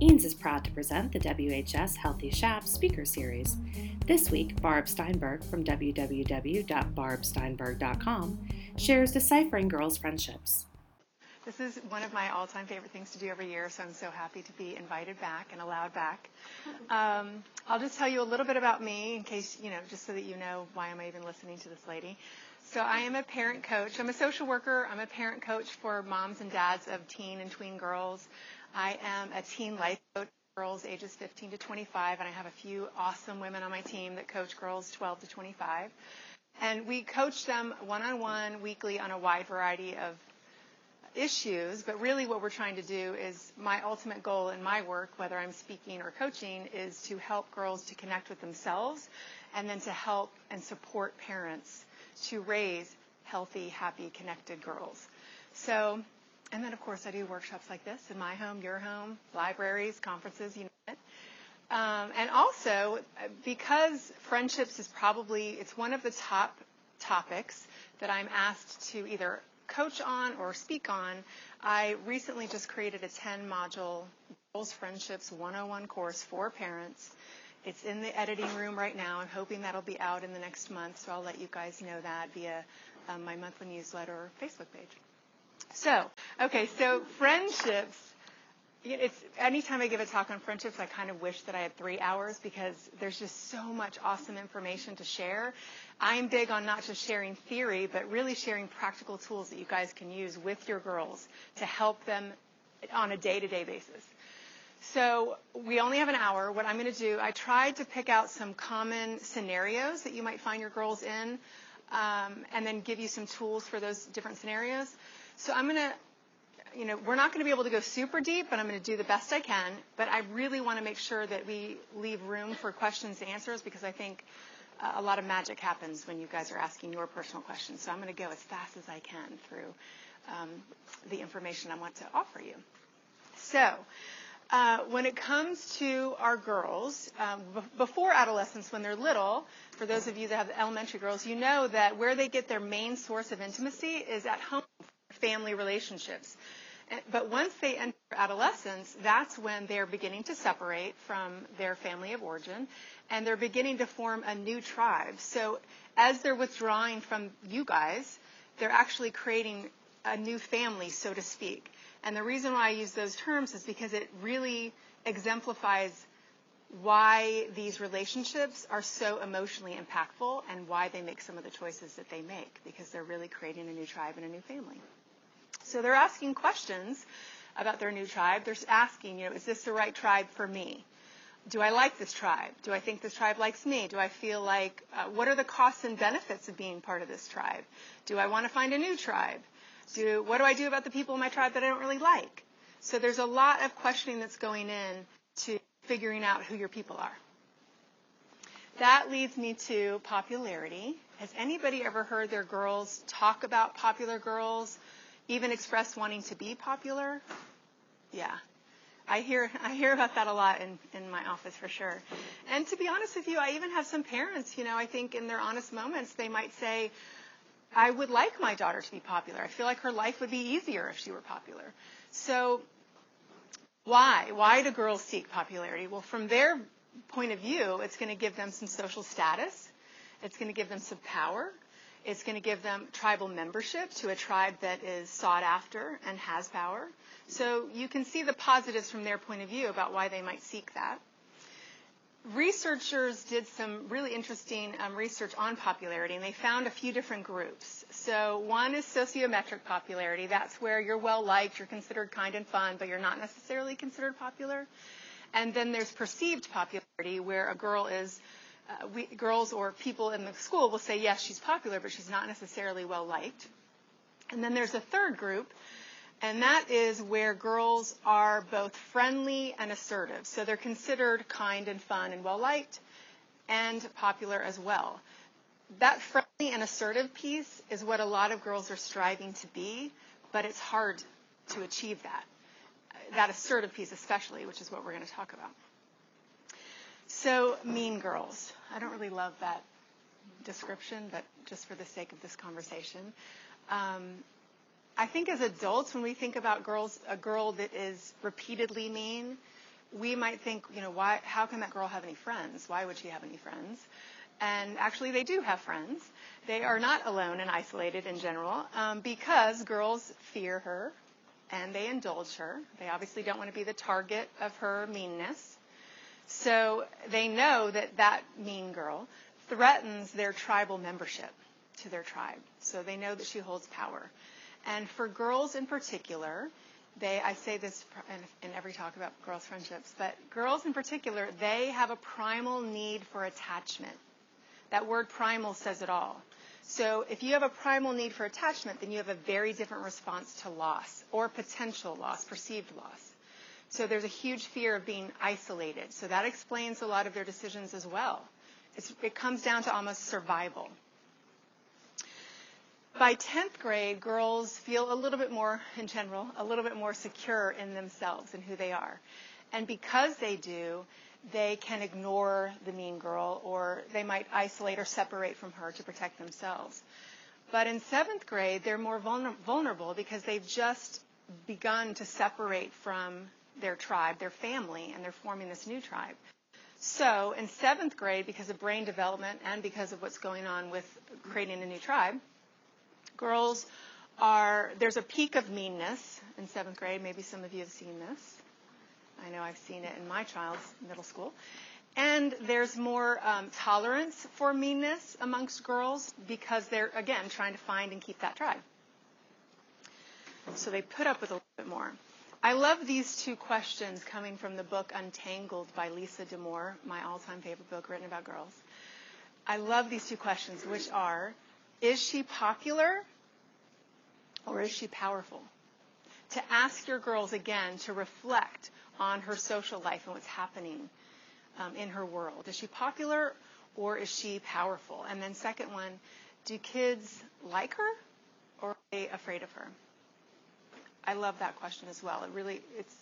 Eanes is proud to present the WHS Healthy Chap Speaker Series. This week, Barb Steinberg from www.barbsteinberg.com shares Deciphering Girls' Friendships. This is one of my all-time favorite things to do every year, so I'm so happy to be invited back and allowed back. Um, I'll just tell you a little bit about me in case, you know, just so that you know why am I even listening to this lady. So I am a parent coach. I'm a social worker. I'm a parent coach for moms and dads of teen and tween girls. I am a teen life coach for girls ages 15 to 25, and I have a few awesome women on my team that coach girls 12 to 25. And we coach them one-on-one weekly on a wide variety of issues, but really what we're trying to do is my ultimate goal in my work, whether I'm speaking or coaching, is to help girls to connect with themselves and then to help and support parents to raise healthy, happy, connected girls. So and then, of course, I do workshops like this in my home, your home, libraries, conferences, you know. Um, and also, because friendships is probably, it's one of the top topics that I'm asked to either coach on or speak on, I recently just created a 10 module Girls Friendships 101 course for parents. It's in the editing room right now. I'm hoping that'll be out in the next month, so I'll let you guys know that via um, my monthly newsletter or Facebook page. So, okay, so friendships. It's anytime I give a talk on friendships, I kind of wish that I had three hours because there's just so much awesome information to share. I'm big on not just sharing theory, but really sharing practical tools that you guys can use with your girls to help them on a day-to-day basis. So we only have an hour. What I'm going to do, I tried to pick out some common scenarios that you might find your girls in, um, and then give you some tools for those different scenarios. So I'm going to, you know, we're not going to be able to go super deep, but I'm going to do the best I can. But I really want to make sure that we leave room for questions and answers because I think uh, a lot of magic happens when you guys are asking your personal questions. So I'm going to go as fast as I can through um, the information I want to offer you. So, uh, when it comes to our girls, um, b- before adolescence, when they're little, for those of you that have elementary girls, you know that where they get their main source of intimacy is at home family relationships. But once they enter adolescence, that's when they're beginning to separate from their family of origin and they're beginning to form a new tribe. So as they're withdrawing from you guys, they're actually creating a new family, so to speak. And the reason why I use those terms is because it really exemplifies why these relationships are so emotionally impactful and why they make some of the choices that they make because they're really creating a new tribe and a new family. So they're asking questions about their new tribe. They're asking, you know, is this the right tribe for me? Do I like this tribe? Do I think this tribe likes me? Do I feel like, uh, what are the costs and benefits of being part of this tribe? Do I want to find a new tribe? Do, what do I do about the people in my tribe that I don't really like? So there's a lot of questioning that's going in to figuring out who your people are. That leads me to popularity. Has anybody ever heard their girls talk about popular girls even expressed wanting to be popular. Yeah. I hear I hear about that a lot in, in my office for sure. And to be honest with you, I even have some parents, you know, I think in their honest moments they might say, I would like my daughter to be popular. I feel like her life would be easier if she were popular. So why? Why do girls seek popularity? Well, from their point of view, it's going to give them some social status. It's going to give them some power. It's going to give them tribal membership to a tribe that is sought after and has power. So you can see the positives from their point of view about why they might seek that. Researchers did some really interesting um, research on popularity, and they found a few different groups. So one is sociometric popularity. That's where you're well liked, you're considered kind and fun, but you're not necessarily considered popular. And then there's perceived popularity, where a girl is uh, we, girls or people in the school will say, yes, she's popular, but she's not necessarily well liked. And then there's a third group, and that is where girls are both friendly and assertive. So they're considered kind and fun and well liked and popular as well. That friendly and assertive piece is what a lot of girls are striving to be, but it's hard to achieve that. That assertive piece, especially, which is what we're going to talk about. So, Mean Girls. I don't really love that description, but just for the sake of this conversation. Um, I think as adults, when we think about girls, a girl that is repeatedly mean, we might think, you know, why, how can that girl have any friends? Why would she have any friends? And actually, they do have friends. They are not alone and isolated in general um, because girls fear her and they indulge her. They obviously don't want to be the target of her meanness. So they know that that mean girl threatens their tribal membership to their tribe. So they know that she holds power. And for girls in particular, they, I say this in, in every talk about girls' friendships, but girls in particular, they have a primal need for attachment. That word primal says it all. So if you have a primal need for attachment, then you have a very different response to loss or potential loss, perceived loss. So there's a huge fear of being isolated. So that explains a lot of their decisions as well. It's, it comes down to almost survival. By 10th grade, girls feel a little bit more, in general, a little bit more secure in themselves and who they are. And because they do, they can ignore the mean girl or they might isolate or separate from her to protect themselves. But in seventh grade, they're more vulnerable because they've just begun to separate from their tribe, their family, and they're forming this new tribe. So in seventh grade, because of brain development and because of what's going on with creating a new tribe, girls are, there's a peak of meanness in seventh grade. Maybe some of you have seen this. I know I've seen it in my child's middle school. And there's more um, tolerance for meanness amongst girls because they're, again, trying to find and keep that tribe. So they put up with a little bit more. I love these two questions coming from the book Untangled by Lisa Damour, my all time favorite book written about girls. I love these two questions, which are Is she popular or is she powerful? To ask your girls again to reflect on her social life and what's happening um, in her world. Is she popular or is she powerful? And then, second one, do kids like her or are they afraid of her? I love that question as well. It really, it's,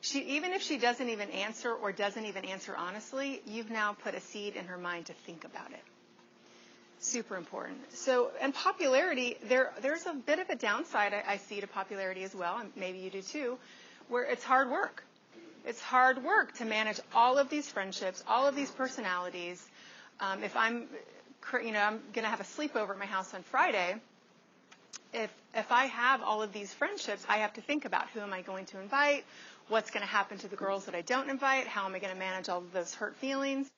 she, even if she doesn't even answer or doesn't even answer honestly, you've now put a seed in her mind to think about it. Super important. So, and popularity, there, there's a bit of a downside I, I see to popularity as well, and maybe you do too, where it's hard work. It's hard work to manage all of these friendships, all of these personalities. Um, if I'm, you know, I'm going to have a sleepover at my house on Friday. If if I have all of these friendships, I have to think about who am I going to invite, what's going to happen to the girls that I don't invite, how am I going to manage all of those hurt feelings.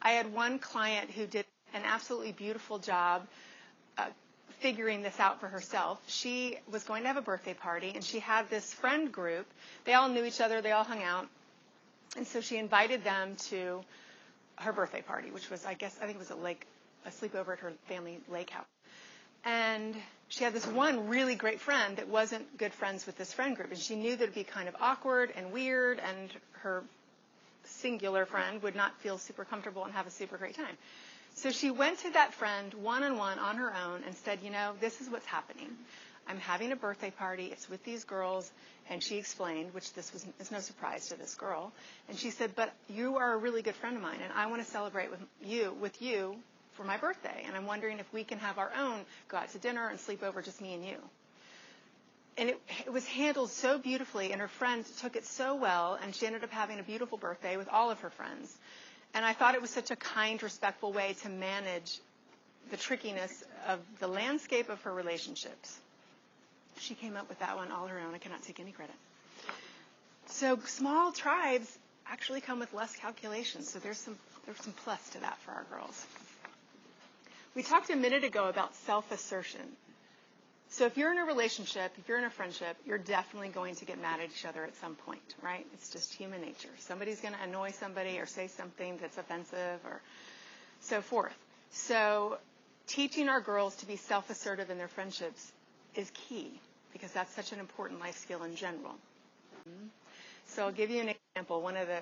I had one client who did an absolutely beautiful job uh, figuring this out for herself. She was going to have a birthday party, and she had this friend group. They all knew each other, they all hung out. And so she invited them to her birthday party, which was, I guess, I think it was a lake, a sleepover at her family lake house. And she had this one really great friend that wasn't good friends with this friend group. And she knew that it'd be kind of awkward and weird, and her singular friend would not feel super comfortable and have a super great time. So she went to that friend one on one on her own and said, You know, this is what's happening. I'm having a birthday party. It's with these girls. And she explained, which this was is no surprise to this girl. And she said, But you are a really good friend of mine, and I want to celebrate with you, with you for my birthday. And I'm wondering if we can have our own go out to dinner and sleep over just me and you. And it, it was handled so beautifully, and her friends took it so well, and she ended up having a beautiful birthday with all of her friends. And I thought it was such a kind, respectful way to manage the trickiness of the landscape of her relationships. She came up with that one all her own. I cannot take any credit. So small tribes actually come with less calculations. So there's some there's some plus to that for our girls. We talked a minute ago about self-assertion. So if you're in a relationship, if you're in a friendship, you're definitely going to get mad at each other at some point, right? It's just human nature. Somebody's going to annoy somebody or say something that's offensive or so forth. So teaching our girls to be self-assertive in their friendships is key because that's such an important life skill in general. So I'll give you an example. One of the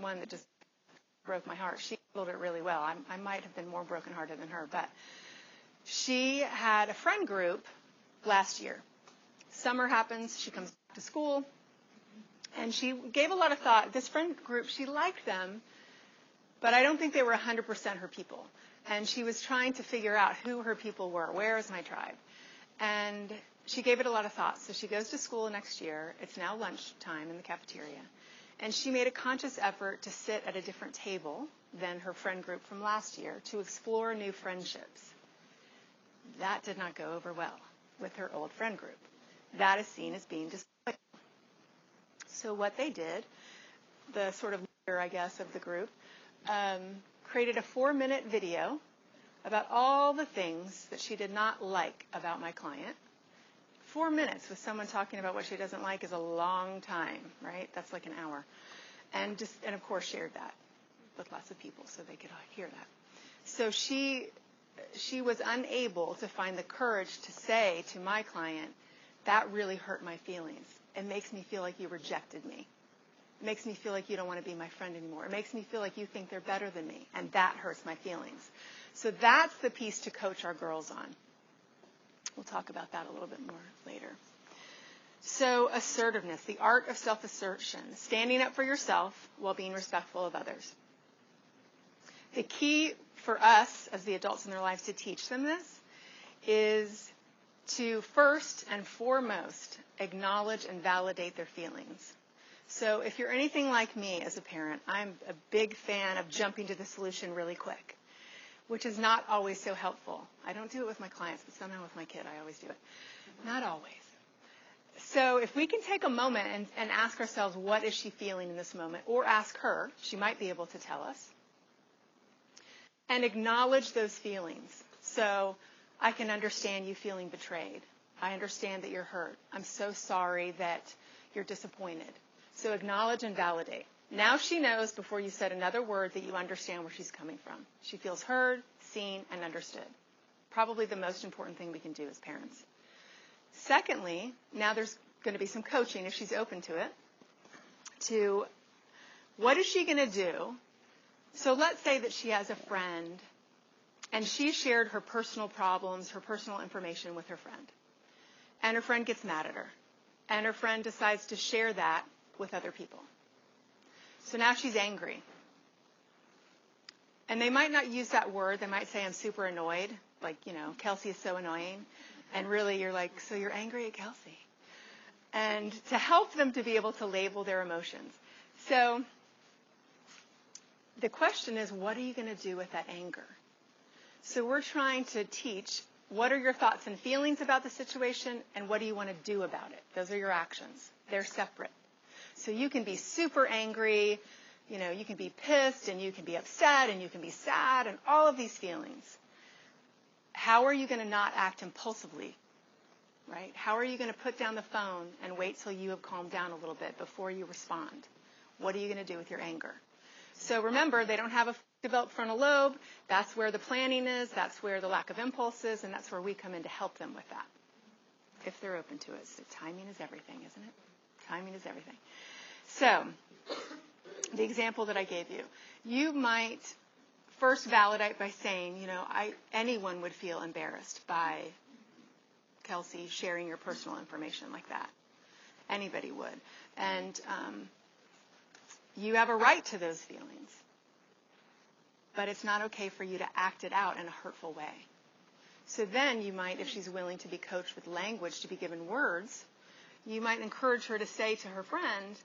one that just broke my heart. She handled it really well. I, I might have been more brokenhearted than her, but she had a friend group last year. Summer happens, she comes back to school, and she gave a lot of thought. This friend group, she liked them, but I don't think they were 100% her people. And she was trying to figure out who her people were. Where is my tribe? And she gave it a lot of thought. So she goes to school next year. It's now lunchtime in the cafeteria. And she made a conscious effort to sit at a different table than her friend group from last year to explore new friendships. That did not go over well with her old friend group. That is seen as being disloyal. So what they did, the sort of leader, I guess, of the group, um, created a four-minute video about all the things that she did not like about my client. Four minutes with someone talking about what she doesn't like is a long time, right? That's like an hour. And just, and of course shared that with lots of people so they could hear that. So she, she was unable to find the courage to say to my client, that really hurt my feelings. It makes me feel like you rejected me. It makes me feel like you don't want to be my friend anymore. It makes me feel like you think they're better than me, and that hurts my feelings. So that's the piece to coach our girls on. We'll talk about that a little bit more later. So, assertiveness, the art of self assertion, standing up for yourself while being respectful of others. The key for us as the adults in their lives to teach them this is to first and foremost acknowledge and validate their feelings. So if you're anything like me as a parent, I'm a big fan of jumping to the solution really quick, which is not always so helpful. I don't do it with my clients, but somehow with my kid, I always do it. Not always. So if we can take a moment and, and ask ourselves, what is she feeling in this moment? Or ask her, she might be able to tell us. And acknowledge those feelings. So I can understand you feeling betrayed. I understand that you're hurt. I'm so sorry that you're disappointed. So acknowledge and validate. Now she knows before you said another word that you understand where she's coming from. She feels heard, seen, and understood. Probably the most important thing we can do as parents. Secondly, now there's going to be some coaching if she's open to it. To what is she going to do? So let's say that she has a friend and she shared her personal problems, her personal information with her friend. And her friend gets mad at her. And her friend decides to share that with other people. So now she's angry. And they might not use that word. They might say, I'm super annoyed. Like, you know, Kelsey is so annoying. And really, you're like, so you're angry at Kelsey. And to help them to be able to label their emotions. So the question is, what are you going to do with that anger? So we're trying to teach what are your thoughts and feelings about the situation and what do you want to do about it? Those are your actions. They're separate. So you can be super angry, you know, you can be pissed and you can be upset and you can be sad and all of these feelings. How are you going to not act impulsively? Right? How are you going to put down the phone and wait till you have calmed down a little bit before you respond? What are you going to do with your anger? So remember, they don't have a developed frontal lobe. That's where the planning is. That's where the lack of impulse is. And that's where we come in to help them with that. If they're open to it. So timing is everything, isn't it? Timing is everything. So, the example that I gave you. You might first validate by saying, you know, I, anyone would feel embarrassed by Kelsey sharing your personal information like that. Anybody would. And um, you have a right to those feelings but it's not okay for you to act it out in a hurtful way. So then you might, if she's willing to be coached with language, to be given words, you might encourage her to say to her friend,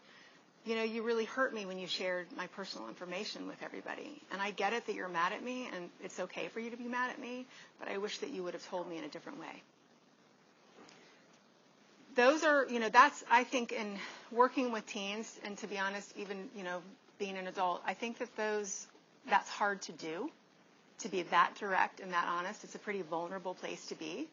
you know, you really hurt me when you shared my personal information with everybody. And I get it that you're mad at me, and it's okay for you to be mad at me, but I wish that you would have told me in a different way. Those are, you know, that's, I think, in working with teens, and to be honest, even, you know, being an adult, I think that those that's hard to do, to be that direct and that honest. It's a pretty vulnerable place to be.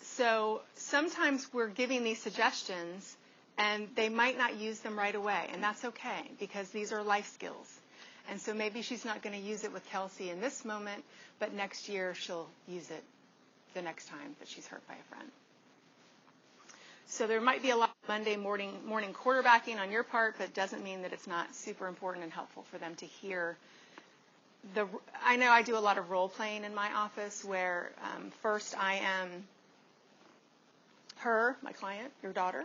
So sometimes we're giving these suggestions and they might not use them right away, and that's okay because these are life skills. And so maybe she's not going to use it with Kelsey in this moment, but next year she'll use it the next time that she's hurt by a friend. So there might be a lot of Monday morning morning quarterbacking on your part, but it doesn't mean that it's not super important and helpful for them to hear the, I know I do a lot of role playing in my office where um, first I am her, my client, your daughter,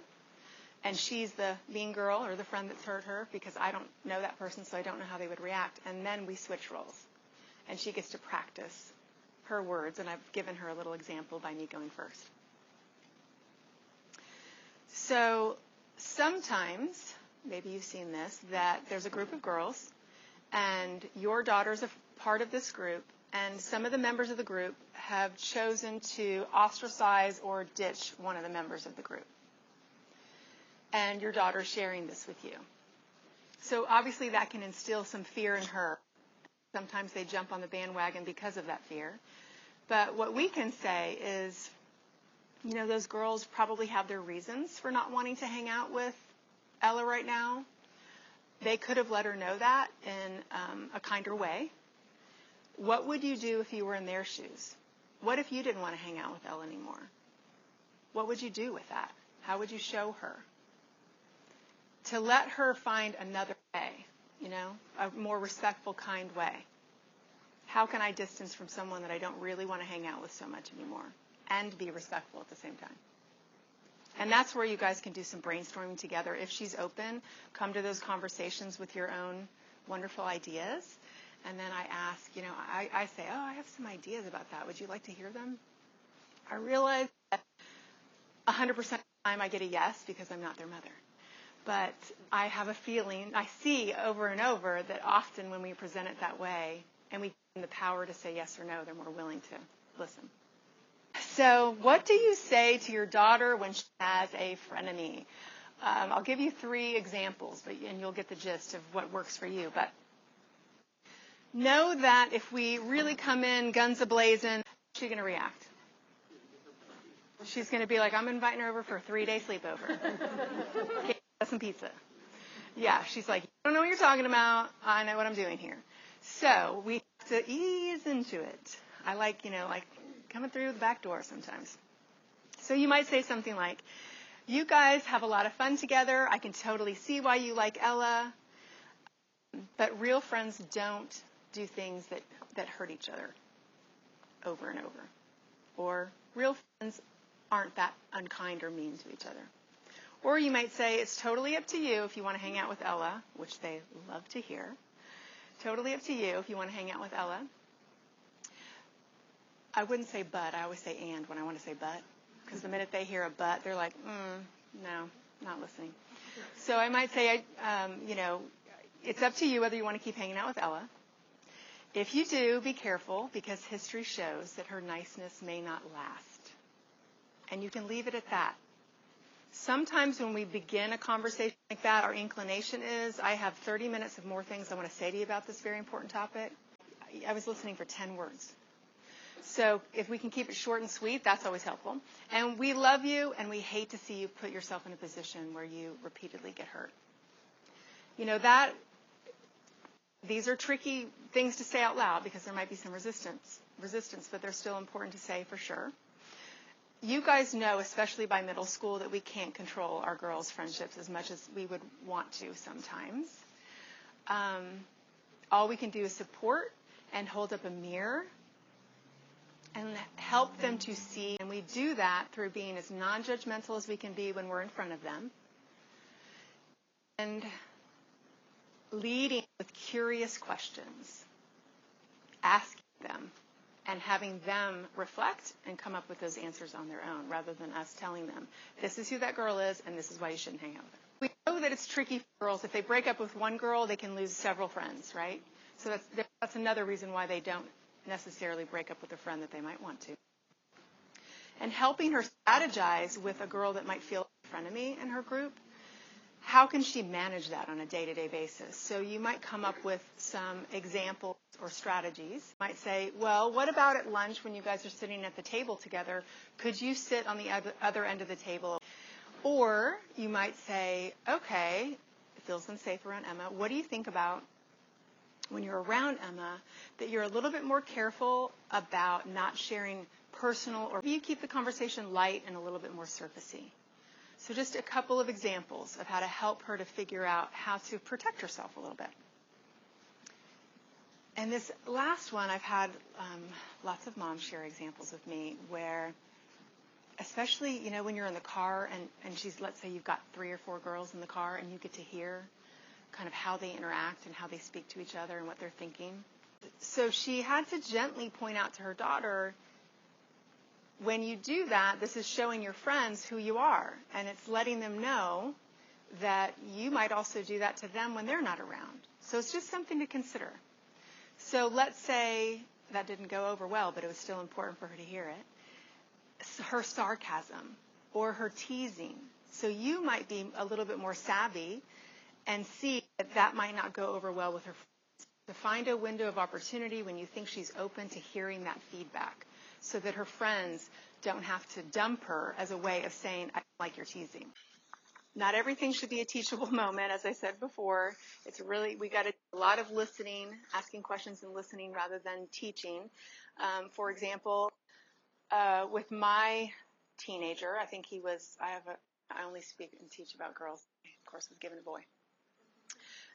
and she's the mean girl or the friend that's hurt her because I don't know that person, so I don't know how they would react. And then we switch roles, and she gets to practice her words, and I've given her a little example by me going first. So sometimes maybe you've seen this, that there's a group of girls, and your daughter's a part of this group, and some of the members of the group have chosen to ostracize or ditch one of the members of the group. And your daughter's sharing this with you. So obviously that can instill some fear in her. Sometimes they jump on the bandwagon because of that fear. But what we can say is, you know, those girls probably have their reasons for not wanting to hang out with Ella right now. They could have let her know that in um, a kinder way. What would you do if you were in their shoes? What if you didn't want to hang out with Ella anymore? What would you do with that? How would you show her? To let her find another way, you know, a more respectful, kind way. How can I distance from someone that I don't really want to hang out with so much anymore and be respectful at the same time? And that's where you guys can do some brainstorming together. If she's open, come to those conversations with your own wonderful ideas. And then I ask, you know, I, I say, oh, I have some ideas about that. Would you like to hear them? I realize that 100% of the time I get a yes because I'm not their mother. But I have a feeling, I see over and over that often when we present it that way and we give them the power to say yes or no, they're more willing to listen. So, what do you say to your daughter when she has a frenemy? Um, I'll give you three examples, but, and you'll get the gist of what works for you. But know that if we really come in guns ablazing, she's going to react. She's going to be like, I'm inviting her over for a three day sleepover. okay, some pizza. Yeah, she's like, you don't know what you're talking about. I know what I'm doing here. So we have to ease into it. I like, you know, like coming through the back door sometimes. So you might say something like, You guys have a lot of fun together. I can totally see why you like Ella. But real friends don't do things that, that hurt each other over and over. Or real friends aren't that unkind or mean to each other. Or you might say, It's totally up to you if you want to hang out with Ella, which they love to hear. Totally up to you if you want to hang out with Ella. I wouldn't say but. I always say and when I want to say but. Because the minute they hear a but, they're like, mm, no, not listening. So I might say, um, you know, it's up to you whether you want to keep hanging out with Ella. If you do, be careful because history shows that her niceness may not last. And you can leave it at that. Sometimes when we begin a conversation like that, our inclination is, I have 30 minutes of more things I want to say to you about this very important topic. I was listening for 10 words. So if we can keep it short and sweet, that's always helpful. And we love you and we hate to see you put yourself in a position where you repeatedly get hurt. You know, that, these are tricky things to say out loud because there might be some resistance, resistance, but they're still important to say for sure. You guys know, especially by middle school, that we can't control our girls' friendships as much as we would want to sometimes. Um, all we can do is support and hold up a mirror and help them to see. And we do that through being as non judgmental as we can be when we're in front of them. And leading with curious questions, asking them, and having them reflect and come up with those answers on their own rather than us telling them, this is who that girl is and this is why you shouldn't hang out with her. We know that it's tricky for girls. If they break up with one girl, they can lose several friends, right? So that's, that's another reason why they don't necessarily break up with a friend that they might want to. And helping her strategize with a girl that might feel a frenemy in her group, how can she manage that on a day-to-day basis? So you might come up with some examples or strategies. You might say, well, what about at lunch when you guys are sitting at the table together? Could you sit on the other end of the table? Or you might say, okay, it feels unsafe around Emma. What do you think about when you're around Emma that you're a little bit more careful about not sharing personal or you keep the conversation light and a little bit more surfacey. So just a couple of examples of how to help her to figure out how to protect herself a little bit. And this last one, I've had um, lots of moms share examples with me where, especially, you know, when you're in the car and, and she's, let's say you've got three or four girls in the car and you get to hear kind of how they interact and how they speak to each other and what they're thinking. So she had to gently point out to her daughter, when you do that, this is showing your friends who you are, and it's letting them know that you might also do that to them when they're not around. So it's just something to consider. So let's say that didn't go over well, but it was still important for her to hear it. Her sarcasm or her teasing. So you might be a little bit more savvy and see that that might not go over well with her to find a window of opportunity when you think she's open to hearing that feedback so that her friends don't have to dump her as a way of saying, I like your teasing. Not everything should be a teachable moment, as I said before. It's really, we got a lot of listening, asking questions and listening rather than teaching. Um, for example, uh, with my teenager, I think he was, I have a, I only speak and teach about girls. Of course, was given a boy.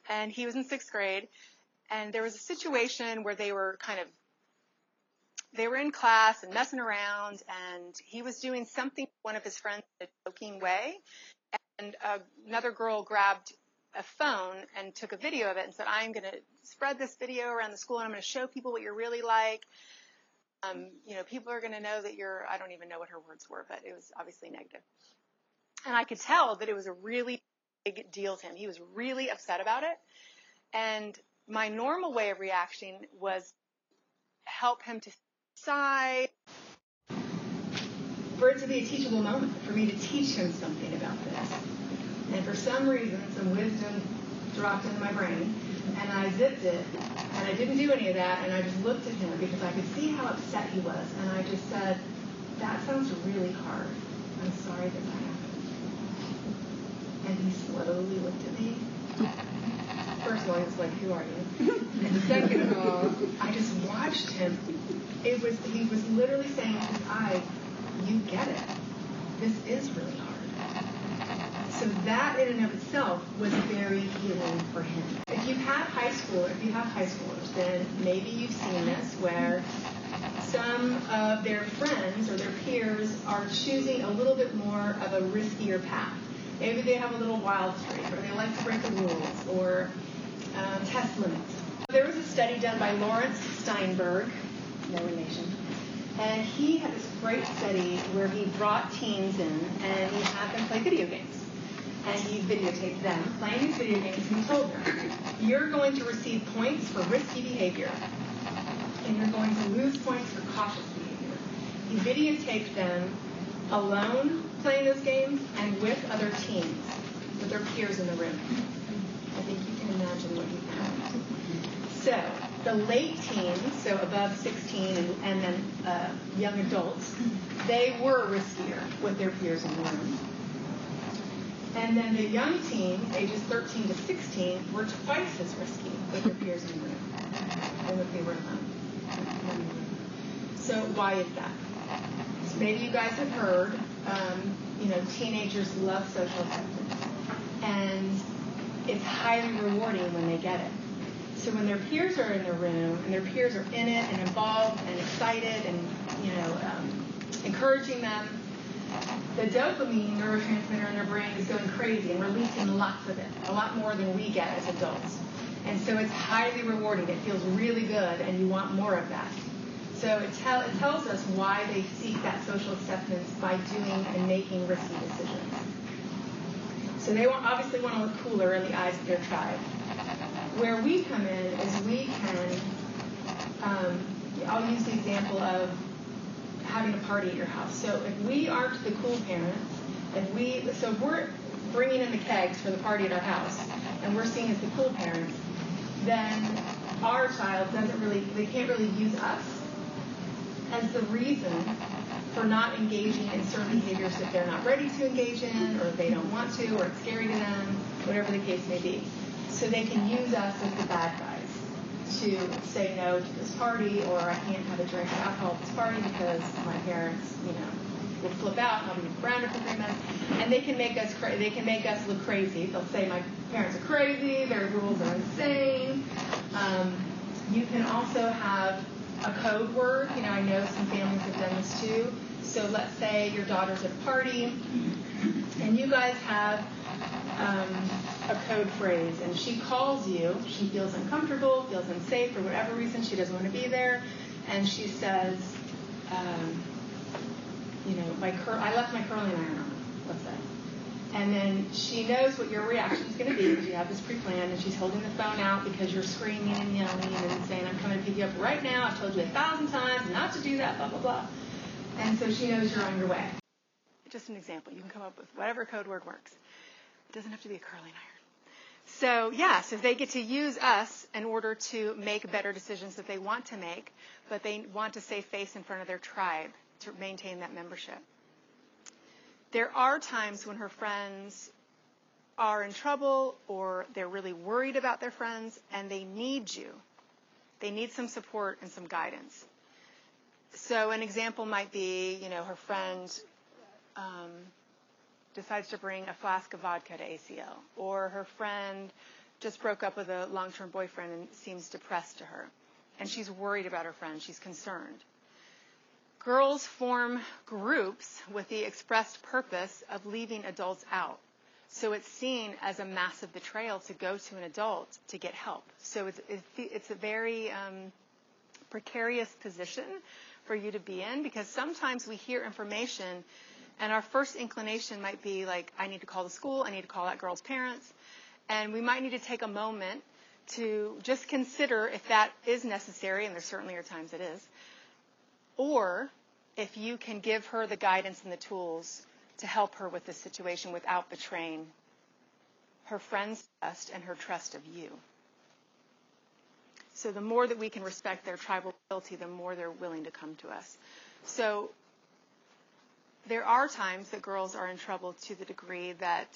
And he was in sixth grade, and there was a situation where they were kind of they were in class and messing around and he was doing something to one of his friends in a joking way and uh, another girl grabbed a phone and took a video of it and said i'm going to spread this video around the school and i'm going to show people what you're really like. Um, you know people are going to know that you're i don't even know what her words were but it was obviously negative. And i could tell that it was a really big deal to him he was really upset about it and my normal way of reacting was help him to sigh. for it to be a teachable moment, for me to teach him something about this. And for some reason, some wisdom dropped into my brain, and I zipped it, and I didn't do any of that, and I just looked at him because I could see how upset he was, and I just said, that sounds really hard. I'm sorry that that happened. And he slowly looked at me first of all, he was like, "Who are you?" and second of all, I just watched him. It was he was literally saying to his eyes, "You get it. This is really hard." So that in and of itself was very healing for him. If you have high school, if you have high schoolers, then maybe you've seen this where some of their friends or their peers are choosing a little bit more of a riskier path. Maybe they have a little wild streak, or they like to break the rules, or um, test limits. There was a study done by Laurence Steinberg, no relation, and he had this great study where he brought teens in and he had them play video games. And he videotaped them playing these video games and he told them, you're going to receive points for risky behavior and you're going to lose points for cautious behavior. He videotaped them alone playing those games and with other teens, with their peers in the room. I think you can imagine what he found. So the late teens, so above 16 and, and then uh, young adults, they were riskier with their peers in the room. And then the young teens, ages 13 to 16, were twice as risky with their peers in the room than if they were alone. So why is that? So maybe you guys have heard, um, you know, teenagers love social acceptance. And it's highly rewarding when they get it. So when their peers are in the room and their peers are in it and involved and excited and you know um, encouraging them, the dopamine neurotransmitter in their brain is going crazy and releasing lots of it, a lot more than we get as adults. And so it's highly rewarding. It feels really good, and you want more of that. So it, tell, it tells us why they seek that social acceptance by doing and making risky decisions. So they want, obviously want to look cooler in the eyes of their tribe. Where we come in is we can, um, I'll use the example of having a party at your house. So if we aren't the cool parents, if we, so if we're bringing in the kegs for the party at our house, and we're seen as the cool parents, then our child doesn't really, they can't really use us as the reason for not engaging in certain behaviors that they're not ready to engage in, or they don't want to, or it's scary to them, whatever the case may be. So they can use us as the bad guys to say no to this party, or I can't have a drink of alcohol at this party because my parents, you know, will flip out and I'll be grounded for three months. And they can make us cra- they can make us look crazy. They'll say my parents are crazy, their rules are insane. Um, you can also have a code word. You know, I know some families have done this too. So let's say your daughter's at a party, and you guys have um, a code phrase, and she calls you. She feels uncomfortable, feels unsafe for whatever reason. She doesn't want to be there, and she says, um, you know, my cur- I left my curling iron on. Let's say, And then she knows what your reaction is going to be because you have this pre-planned, and she's holding the phone out because you're screaming and yelling and saying, "I'm coming to pick you up right now. I've told you a thousand times not to do that." Blah blah blah. And so she knows you're on your way. Just an example. You can come up with whatever code word works. It doesn't have to be a curling iron. So yes, if they get to use us in order to make better decisions that they want to make, but they want to save face in front of their tribe to maintain that membership. There are times when her friends are in trouble or they're really worried about their friends and they need you. They need some support and some guidance. So an example might be, you know, her friend um, decides to bring a flask of vodka to ACL, or her friend just broke up with a long-term boyfriend and seems depressed to her, and she's worried about her friend. She's concerned. Girls form groups with the expressed purpose of leaving adults out. So it's seen as a massive betrayal to go to an adult to get help. So it's, it's a very um, precarious position for you to be in because sometimes we hear information and our first inclination might be like, I need to call the school, I need to call that girl's parents. And we might need to take a moment to just consider if that is necessary, and there certainly are times it is, or if you can give her the guidance and the tools to help her with this situation without betraying her friend's trust and her trust of you. So the more that we can respect their tribal loyalty, the more they're willing to come to us. So there are times that girls are in trouble to the degree that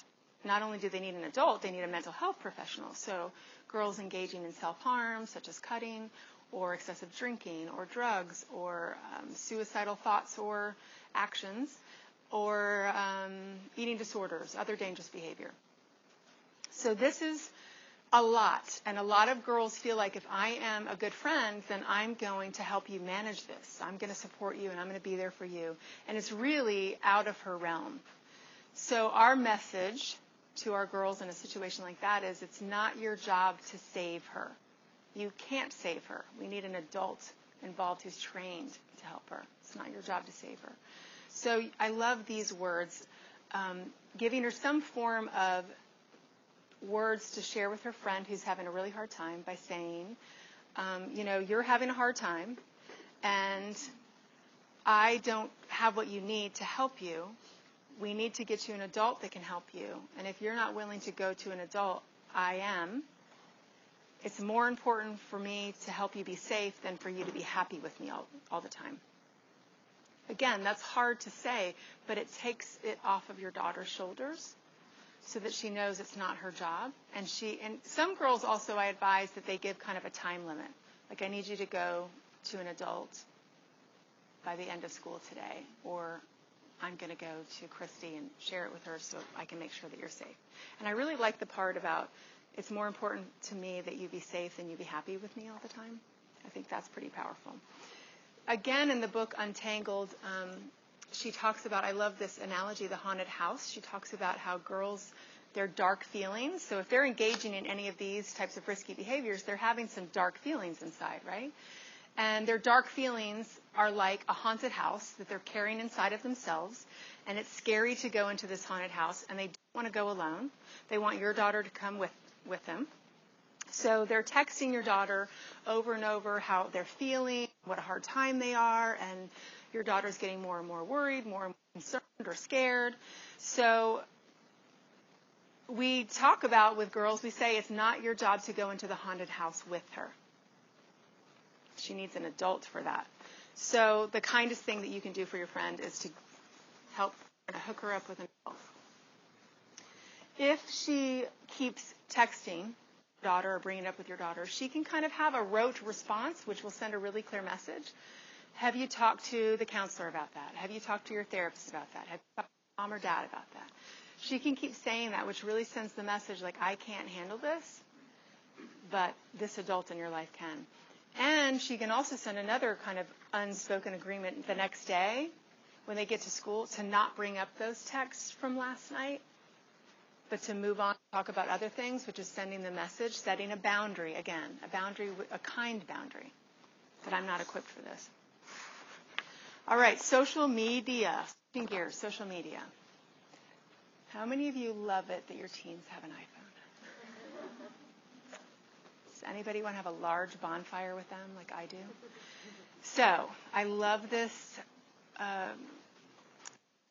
not only do they need an adult, they need a mental health professional. So girls engaging in self-harm, such as cutting, or excessive drinking, or drugs, or um, suicidal thoughts or actions, or um, eating disorders, other dangerous behavior. So this is a lot. And a lot of girls feel like if I am a good friend, then I'm going to help you manage this. I'm going to support you and I'm going to be there for you. And it's really out of her realm. So our message to our girls in a situation like that is it's not your job to save her. You can't save her. We need an adult involved who's trained to help her. It's not your job to save her. So I love these words, um, giving her some form of words to share with her friend who's having a really hard time by saying, um, you know, you're having a hard time, and I don't have what you need to help you. We need to get you an adult that can help you. And if you're not willing to go to an adult, I am. It's more important for me to help you be safe than for you to be happy with me all, all the time. Again, that's hard to say, but it takes it off of your daughter's shoulders so that she knows it's not her job. And she and some girls also I advise that they give kind of a time limit. Like I need you to go to an adult by the end of school today or I'm going to go to Christy and share it with her so I can make sure that you're safe. And I really like the part about it's more important to me that you be safe than you be happy with me all the time. I think that's pretty powerful. Again, in the book Untangled, um, she talks about, I love this analogy, the haunted house. She talks about how girls, their dark feelings. So if they're engaging in any of these types of risky behaviors, they're having some dark feelings inside, right? And their dark feelings are like a haunted house that they're carrying inside of themselves. And it's scary to go into this haunted house, and they don't want to go alone. They want your daughter to come with, with them. So they're texting your daughter over and over how they're feeling, what a hard time they are, and your daughter's getting more and more worried, more and more concerned or scared. So we talk about with girls, we say it's not your job to go into the haunted house with her. She needs an adult for that. So the kindest thing that you can do for your friend is to help hook her up with an adult. If she keeps texting daughter or bringing it up with your daughter, she can kind of have a rote response, which will send a really clear message. Have you talked to the counselor about that? Have you talked to your therapist about that? Have you talked to mom or dad about that? She can keep saying that, which really sends the message like, I can't handle this, but this adult in your life can. And she can also send another kind of unspoken agreement the next day when they get to school to not bring up those texts from last night, but to move on, talk about other things, which is sending the message, setting a boundary again, a boundary, a kind boundary, that I'm not equipped for this. All right, social media. Switching gears, social media. How many of you love it that your teens have an iPhone? Does anybody want to have a large bonfire with them like I do? So, I love this um,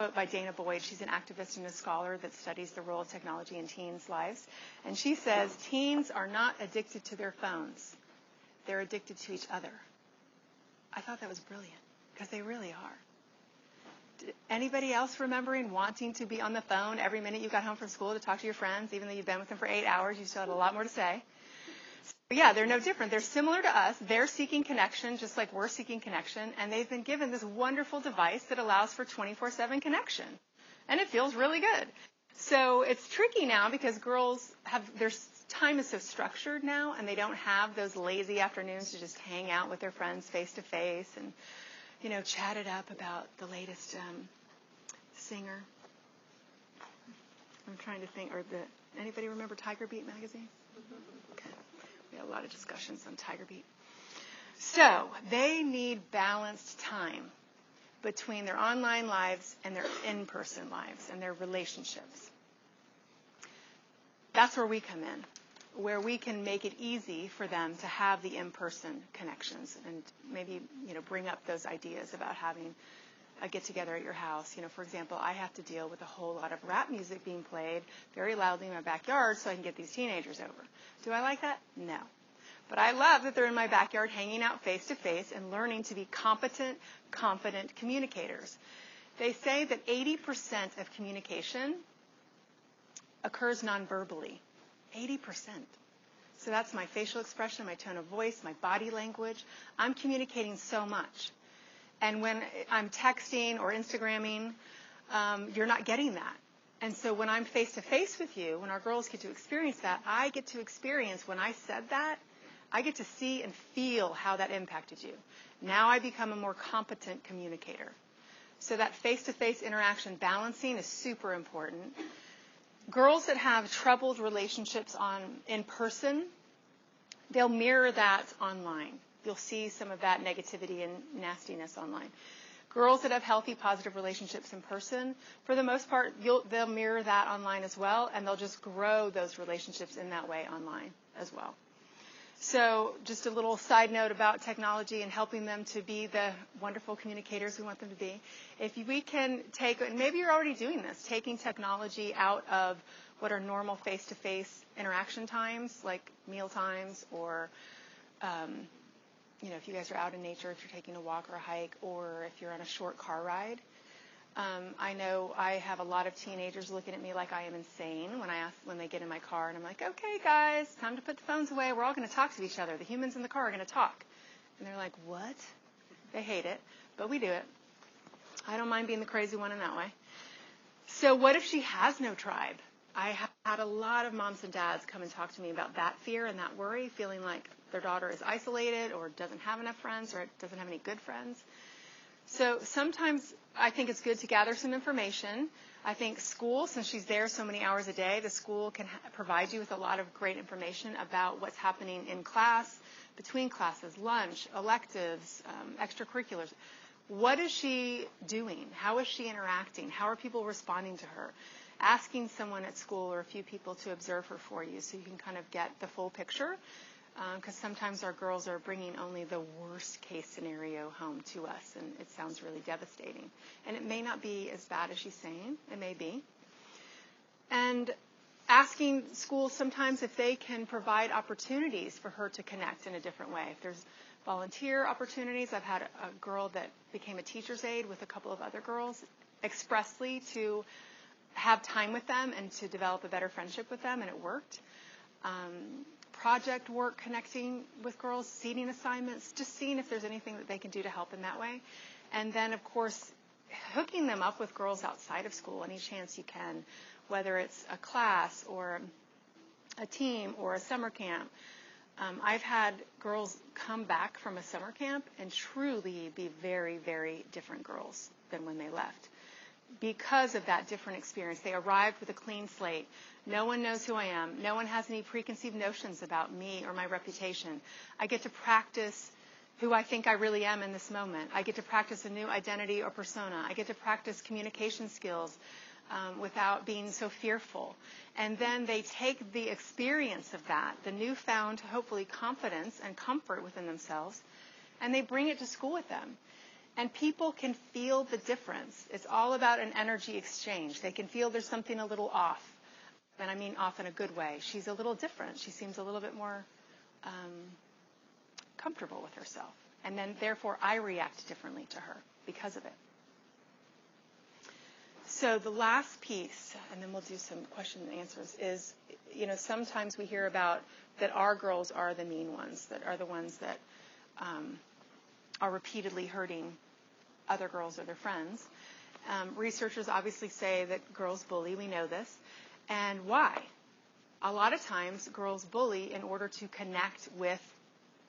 by Dana Boyd. She's an activist and a scholar that studies the role of technology in teens' lives. And she says teens are not addicted to their phones, they're addicted to each other. I thought that was brilliant because they really are. Anybody else remembering wanting to be on the phone every minute you got home from school to talk to your friends, even though you've been with them for eight hours, you still had a lot more to say? Yeah, they're no different. They're similar to us. They're seeking connection just like we're seeking connection, and they've been given this wonderful device that allows for 24/7 connection. And it feels really good. So it's tricky now because girls have their time is so structured now and they don't have those lazy afternoons to just hang out with their friends face to face and you know, chat it up about the latest um, singer. I'm trying to think, or the anybody remember Tiger Beat magazine? Okay. We had a lot of discussions on Tiger Beat. So they need balanced time between their online lives and their in-person lives and their relationships. That's where we come in where we can make it easy for them to have the in-person connections and maybe you know bring up those ideas about having a get together at your house. You know, for example, I have to deal with a whole lot of rap music being played very loudly in my backyard so I can get these teenagers over. Do I like that? No. But I love that they're in my backyard hanging out face to face and learning to be competent, confident communicators. They say that 80% of communication occurs non-verbally. 80%. So that's my facial expression, my tone of voice, my body language. I'm communicating so much. And when I'm texting or Instagramming, um, you're not getting that. And so when I'm face to face with you, when our girls get to experience that, I get to experience when I said that, I get to see and feel how that impacted you. Now I become a more competent communicator. So that face to face interaction balancing is super important girls that have troubled relationships on in person, they'll mirror that online. You'll see some of that negativity and nastiness online. Girls that have healthy, positive relationships in person, for the most part, they'll mirror that online as well, and they'll just grow those relationships in that way online as well. So just a little side note about technology and helping them to be the wonderful communicators we want them to be. If we can take, and maybe you're already doing this, taking technology out of what are normal face-to-face interaction times, like meal times, or um, you know, if you guys are out in nature, if you're taking a walk or a hike, or if you're on a short car ride, um, I know I have a lot of teenagers looking at me like I am insane when I ask when they get in my car, and I'm like, "Okay, guys, time to put the phones away. We're all going to talk to each other. The humans in the car are going to talk." And they're like, "What?" They hate it, but we do it. I don't mind being the crazy one in that way. So, what if she has no tribe? I had a lot of moms and dads come and talk to me about that fear and that worry, feeling like their daughter is isolated or doesn't have enough friends or doesn't have any good friends. So sometimes I think it's good to gather some information. I think school, since she's there so many hours a day, the school can ha- provide you with a lot of great information about what's happening in class, between classes, lunch, electives, um, extracurriculars. What is she doing? How is she interacting? How are people responding to her? Asking someone at school or a few people to observe her for you so you can kind of get the full picture because um, sometimes our girls are bringing only the worst case scenario home to us, and it sounds really devastating. And it may not be as bad as she's saying, it may be. And asking schools sometimes if they can provide opportunities for her to connect in a different way. If there's volunteer opportunities, I've had a girl that became a teacher's aide with a couple of other girls expressly to have time with them and to develop a better friendship with them, and it worked. Um, project work connecting with girls, seating assignments, just seeing if there's anything that they can do to help in that way. And then, of course, hooking them up with girls outside of school any chance you can, whether it's a class or a team or a summer camp. Um, I've had girls come back from a summer camp and truly be very, very different girls than when they left because of that different experience. They arrived with a clean slate. No one knows who I am. No one has any preconceived notions about me or my reputation. I get to practice who I think I really am in this moment. I get to practice a new identity or persona. I get to practice communication skills. um, without being so fearful. And then they take the experience of that, the newfound, hopefully, confidence and comfort within themselves, and they bring it to school with them. And people can feel the difference. It's all about an energy exchange. They can feel there's something a little off. And I mean off in a good way. She's a little different. She seems a little bit more um, comfortable with herself. And then, therefore, I react differently to her because of it. So the last piece, and then we'll do some question and answers, is you know sometimes we hear about that our girls are the mean ones, that are the ones that um, are repeatedly hurting other girls or their friends. Um, researchers obviously say that girls bully. We know this, and why? A lot of times, girls bully in order to connect with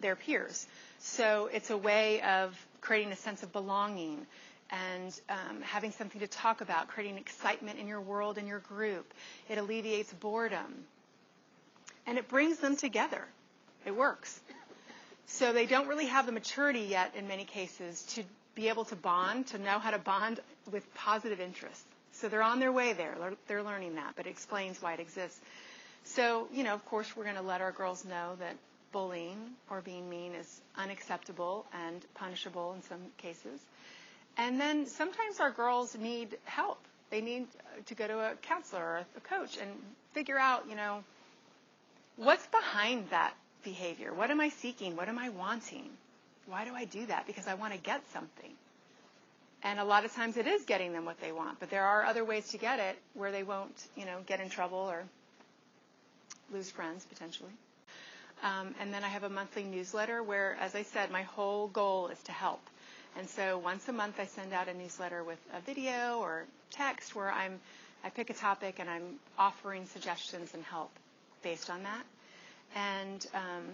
their peers. So it's a way of creating a sense of belonging and um, having something to talk about, creating excitement in your world and your group. It alleviates boredom. And it brings them together. It works. So they don't really have the maturity yet in many cases to be able to bond, to know how to bond with positive interests. So they're on their way there. They're learning that, but it explains why it exists. So, you know, of course, we're going to let our girls know that bullying or being mean is unacceptable and punishable in some cases. And then sometimes our girls need help. They need to go to a counselor or a coach and figure out, you know, what's behind that behavior? What am I seeking? What am I wanting? Why do I do that? Because I want to get something. And a lot of times it is getting them what they want, but there are other ways to get it where they won't, you know, get in trouble or lose friends potentially. Um, and then I have a monthly newsletter where, as I said, my whole goal is to help. And so once a month I send out a newsletter with a video or text where I'm I pick a topic and I'm offering suggestions and help based on that. And um,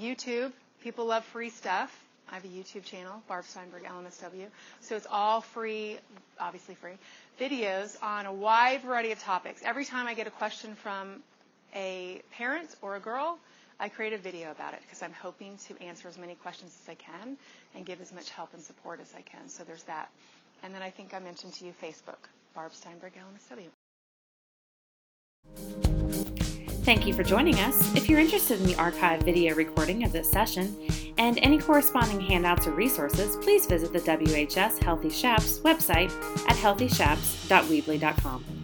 YouTube, people love free stuff. I have a YouTube channel, Barb Steinberg LMSW. So it's all free, obviously free, videos on a wide variety of topics. Every time I get a question from a parent or a girl, I create a video about it because I'm hoping to answer as many questions as I can and give as much help and support as I can. So there's that. And then I think I mentioned to you Facebook, Barb Steinberg, LMSW. Thank you for joining us. If you're interested in the archive video recording of this session and any corresponding handouts or resources, please visit the WHS Healthy Chaps website at healthychaps.weebly.com.